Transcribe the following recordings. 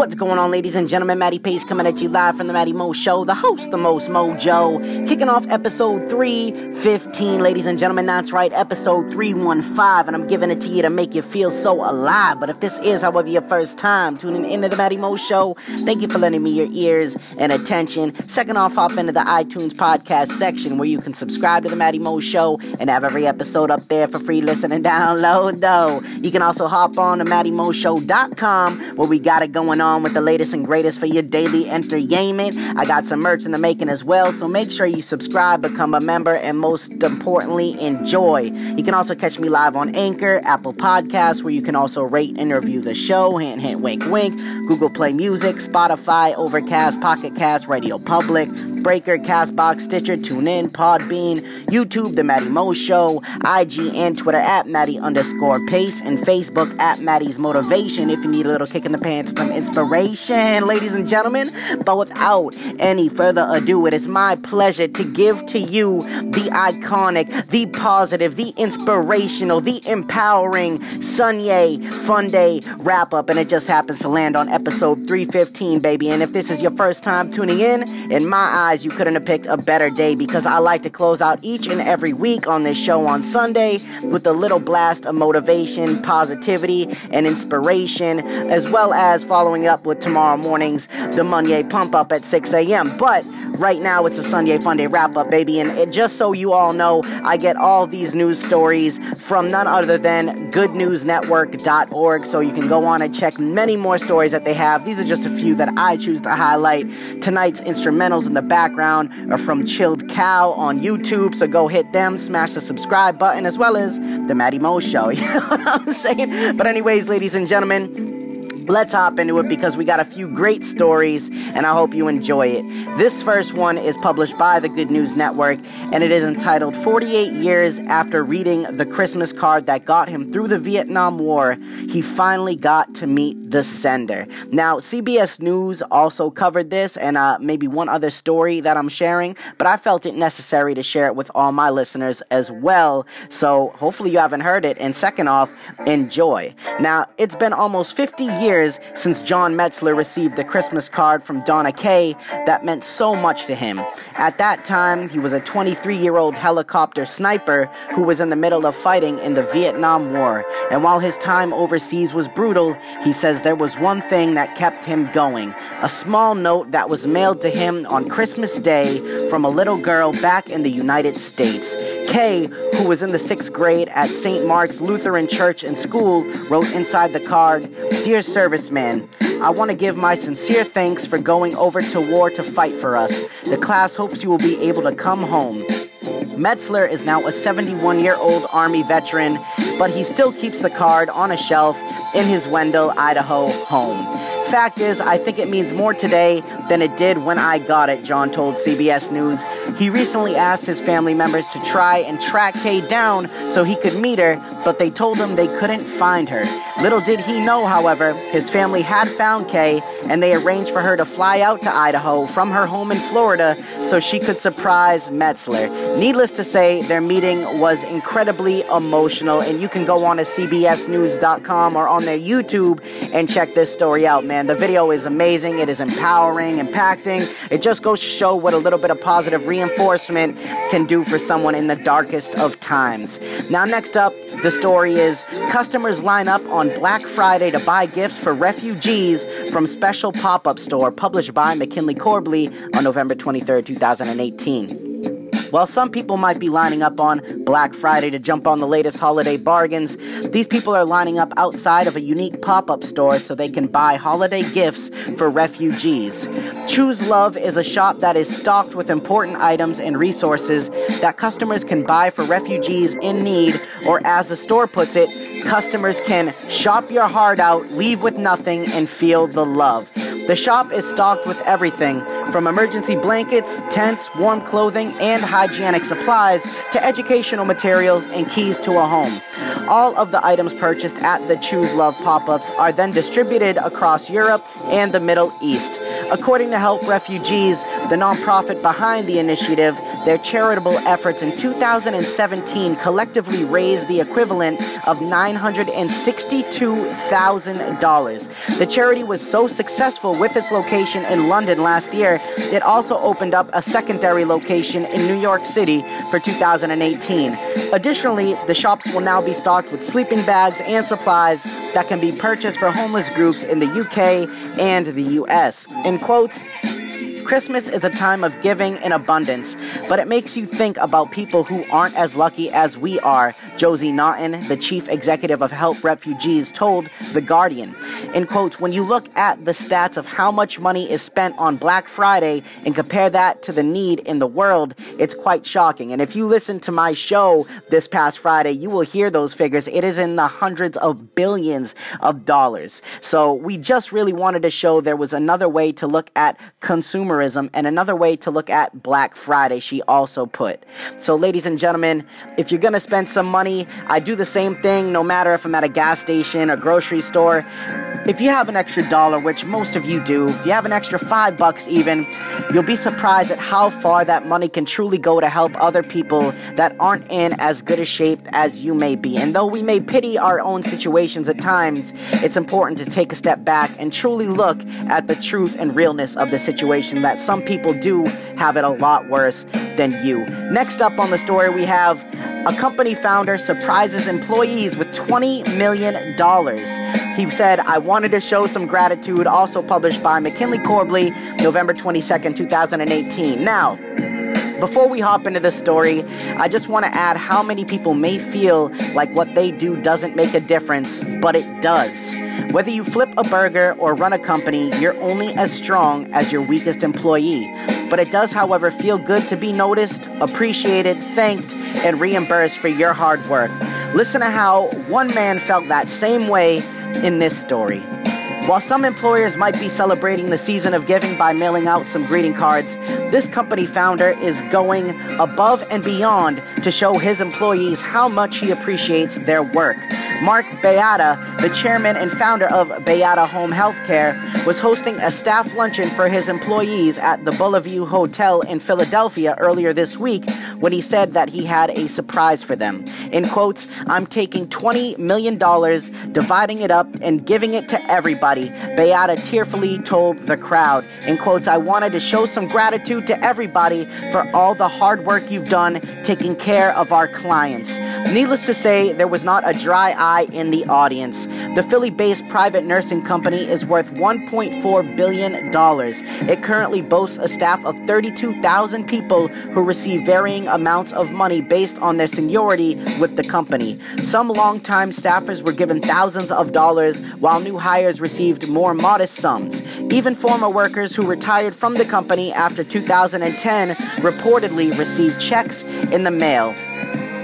What's going on, ladies and gentlemen? Matty Pace coming at you live from the Matty Mo Show, the host, the most mojo, kicking off episode 315, ladies and gentlemen. That's right, episode 315, and I'm giving it to you to make you feel so alive. But if this is, however, your first time tuning into the Matty Mo Show, thank you for lending me your ears and attention. Second off, hop into the iTunes podcast section where you can subscribe to the Matty Mo Show and have every episode up there for free listen and download, though. You can also hop on to MattyMoShow.com where we got it going on with the latest and greatest for your daily entertainment. I got some merch in the making as well, so make sure you subscribe, become a member, and most importantly, enjoy. You can also catch me live on Anchor, Apple Podcasts, where you can also rate and review the show. Hint, hint, wink, wink. Google Play Music, Spotify, Overcast, Pocket Cast, Radio Public, Breaker, Castbox, Stitcher, TuneIn, Podbean, YouTube, The Matty Mo Show, IG and Twitter at Matty underscore Pace, and Facebook at Matty's Motivation if you need a little kick in the pants, some inspiration, ladies and gentlemen. But without any further ado, it is my pleasure to give to you the iconic, the positive, the inspirational, the empowering Sunye Fun Day wrap up, and it just happens to land on episode 315, baby. And if this is your first time tuning in, in my eyes, you couldn't have picked a better day because I like to close out each and every week on this show on Sunday with a little blast of motivation, positivity, and inspiration, as well as following up with tomorrow morning's The Monday Pump Up at 6 a.m. But right now it's a Sunday Fun Day wrap up, baby. And it, just so you all know, I get all these news stories from none other than goodnewsnetwork.org. So you can go on and check many more stories that they have. These are just a few that I choose to highlight. Tonight's instrumentals in the background are from Chilled Cow on YouTube. So go hit them, smash the subscribe button, as well as the Matty Mo Show. You know what I'm saying? But, anyways, ladies and gentlemen, let's hop into it because we got a few great stories and I hope you enjoy it. This first one is published by the Good News Network and it is entitled 48 Years After Reading the Christmas Card That Got Him Through the Vietnam War, He Finally Got to Meet the Sender. Now, CBS News also covered this and uh, maybe one other story that I'm sharing, but I felt it necessary to share it with all my listeners as well. So hopefully you haven't heard it. And second off, enjoy. Now, it's been almost 50 years since John Metzler received the Christmas card from Donna Kay that meant so much to him. At that time, he was a 23 year old helicopter sniper who was in the middle of fighting in the Vietnam War. And while his time overseas was brutal, he says there was one thing that kept him going a small note that was mailed to him on Christmas Day from a little girl back in the United States. Kay, who was in the sixth grade at St. Mark's Lutheran Church and School, wrote inside the card Dear serviceman, I want to give my sincere thanks for going over to war to fight for us. The class hopes you will be able to come home. Metzler is now a 71 year old Army veteran, but he still keeps the card on a shelf in his Wendell, Idaho home. Fact is, I think it means more today than it did when I got it, John told CBS News. He recently asked his family members to try and track Kay down so he could meet her, but they told him they couldn't find her. Little did he know, however, his family had found Kay and they arranged for her to fly out to Idaho from her home in Florida so she could surprise Metzler. Needless to say, their meeting was incredibly emotional, and you can go on to CBSNews.com or on their YouTube and check this story out, man. The video is amazing, it is empowering, impacting. It just goes to show what a little bit of positive reinforcement can do for someone in the darkest of times. Now, next up, the story is customers line up on Black Friday to buy gifts for refugees from Special Pop Up Store, published by McKinley Corbally on November 23, 2018. While some people might be lining up on Black Friday to jump on the latest holiday bargains, these people are lining up outside of a unique pop up store so they can buy holiday gifts for refugees. Choose Love is a shop that is stocked with important items and resources that customers can buy for refugees in need, or as the store puts it, customers can shop your heart out, leave with nothing, and feel the love. The shop is stocked with everything from emergency blankets, tents, warm clothing, and hygienic supplies to educational materials and keys to a home. All of the items purchased at the Choose Love pop ups are then distributed across Europe and the Middle East. According to Help Refugees, the nonprofit behind the initiative, their charitable efforts in 2017 collectively raised the equivalent of $962,000. The charity was so successful with its location in London last year, it also opened up a secondary location in New York City for 2018. Additionally, the shops will now be stocked with sleeping bags and supplies that can be purchased for homeless groups in the UK and the US. In quotes, Christmas is a time of giving in abundance, but it makes you think about people who aren't as lucky as we are, Josie Naughton, the chief executive of Help Refugees, told The Guardian. In quotes, when you look at the stats of how much money is spent on Black Friday and compare that to the need in the world, it's quite shocking. And if you listen to my show this past Friday, you will hear those figures. It is in the hundreds of billions of dollars. So we just really wanted to show there was another way to look at consumer and another way to look at Black Friday, she also put. So, ladies and gentlemen, if you're gonna spend some money, I do the same thing no matter if I'm at a gas station, a grocery store. If you have an extra dollar, which most of you do, if you have an extra five bucks even, you'll be surprised at how far that money can truly go to help other people that aren't in as good a shape as you may be. And though we may pity our own situations at times, it's important to take a step back and truly look at the truth and realness of the situation that some people do have it a lot worse than you. Next up on the story, we have a company founder surprises employees with $20 million. He said, I wanted to show some gratitude, also published by McKinley Corbally, November 22nd, 2018. Now, before we hop into the story, I just want to add how many people may feel like what they do doesn't make a difference, but it does. Whether you flip a burger or run a company, you're only as strong as your weakest employee. But it does, however, feel good to be noticed, appreciated, thanked, and reimbursed for your hard work. Listen to how one man felt that same way in this story. While some employers might be celebrating the season of giving by mailing out some greeting cards, this company founder is going above and beyond to show his employees how much he appreciates their work. Mark Baiada, the chairman and founder of Bayada Home Healthcare, was hosting a staff luncheon for his employees at the Bellevue Hotel in Philadelphia earlier this week when he said that he had a surprise for them. In quotes, I'm taking $20 million, dividing it up, and giving it to everybody, Baiada tearfully told the crowd. In quotes, I wanted to show some gratitude to everybody for all the hard work you've done taking care of our clients. Needless to say, there was not a dry eye in the audience. The Philly based private nursing company is worth $1.4 billion. It currently boasts a staff of 32,000 people who receive varying amounts of money based on their seniority with the company. Some longtime staffers were given thousands of dollars, while new hires received more modest sums. Even former workers who retired from the company after 2010 reportedly received checks in the mail.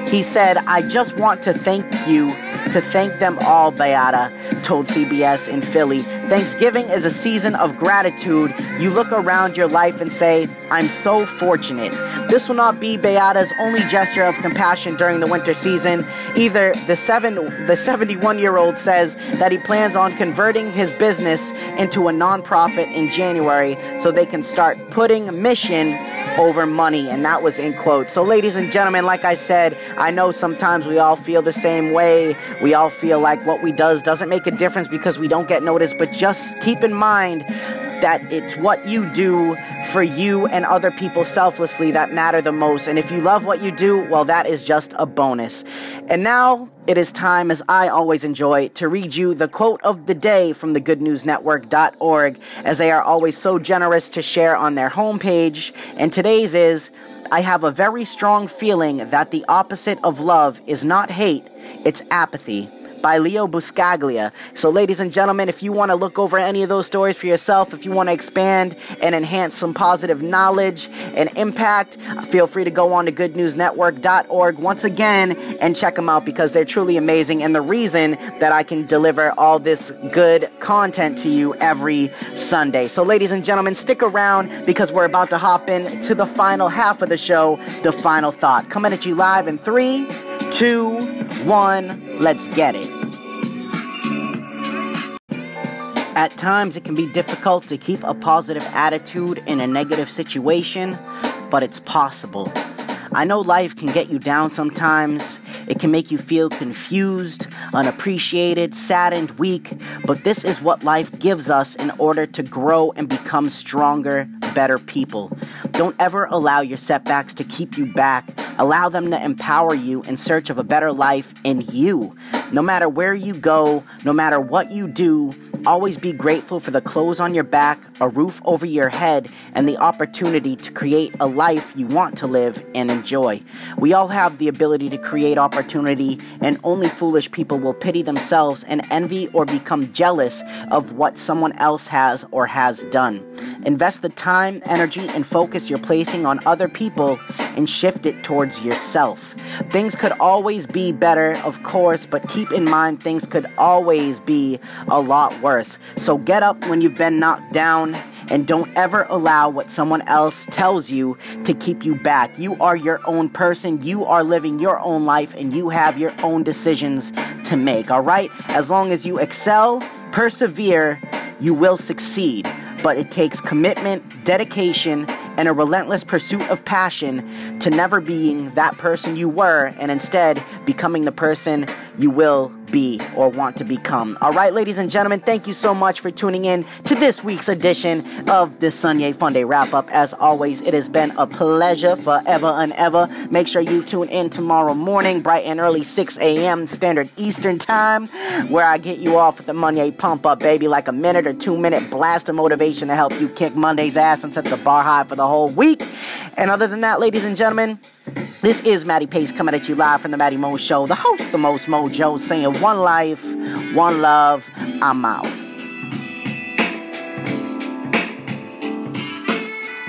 He said, I just want to thank you to thank them all, Baiada told CBS in Philly. Thanksgiving is a season of gratitude. You look around your life and say, I'm so fortunate. This will not be Baiada's only gesture of compassion during the winter season. Either the seven the 71 year old says that he plans on converting his business into a nonprofit in January so they can start putting mission over money, and that was in quotes. So, ladies and gentlemen, like I said, I know sometimes we all feel the same way. We all feel like what we does doesn't make a difference because we don't get noticed, but just keep in mind that it's what you do for you and other people selflessly that matter the most. And if you love what you do, well, that is just a bonus. And now it is time, as I always enjoy, to read you the quote of the day from the goodnewsnetwork.org, as they are always so generous to share on their homepage. And today's is I have a very strong feeling that the opposite of love is not hate, it's apathy by Leo Buscaglia. So, ladies and gentlemen, if you want to look over any of those stories for yourself, if you want to expand and enhance some positive knowledge and impact, feel free to go on to goodnewsnetwork.org once again and check them out because they're truly amazing and the reason that I can deliver all this good content to you every Sunday. So, ladies and gentlemen, stick around because we're about to hop in to the final half of the show, the final thought. Coming at you live in three, two, one, let's get it. At times, it can be difficult to keep a positive attitude in a negative situation, but it's possible. I know life can get you down sometimes. It can make you feel confused, unappreciated, saddened, weak, but this is what life gives us in order to grow and become stronger, better people. Don't ever allow your setbacks to keep you back. Allow them to empower you in search of a better life in you. No matter where you go, no matter what you do, Always be grateful for the clothes on your back, a roof over your head, and the opportunity to create a life you want to live and enjoy. We all have the ability to create opportunity, and only foolish people will pity themselves and envy or become jealous of what someone else has or has done. Invest the time, energy, and focus you're placing on other people and shift it towards yourself. Things could always be better, of course, but keep in mind things could always be a lot worse. So get up when you've been knocked down and don't ever allow what someone else tells you to keep you back. You are your own person, you are living your own life, and you have your own decisions to make, all right? As long as you excel, persevere, you will succeed. But it takes commitment, dedication, and a relentless pursuit of passion to never being that person you were and instead becoming the person you will be or want to become. All right, ladies and gentlemen, thank you so much for tuning in to this week's edition of the Sunday Funday wrap up. As always, it has been a pleasure forever and ever. Make sure you tune in tomorrow morning, bright and early, 6 a.m. Standard Eastern Time, where I get you off with the Monday pump up, baby, like a minute or two minute blast of motivation to help you kick Monday's ass and set the bar high for the whole week. And other than that, ladies and gentlemen, this is Matty Pace coming at you live from the Matty Mo Show, the host, the most mojo, saying one life, one love, I'm out.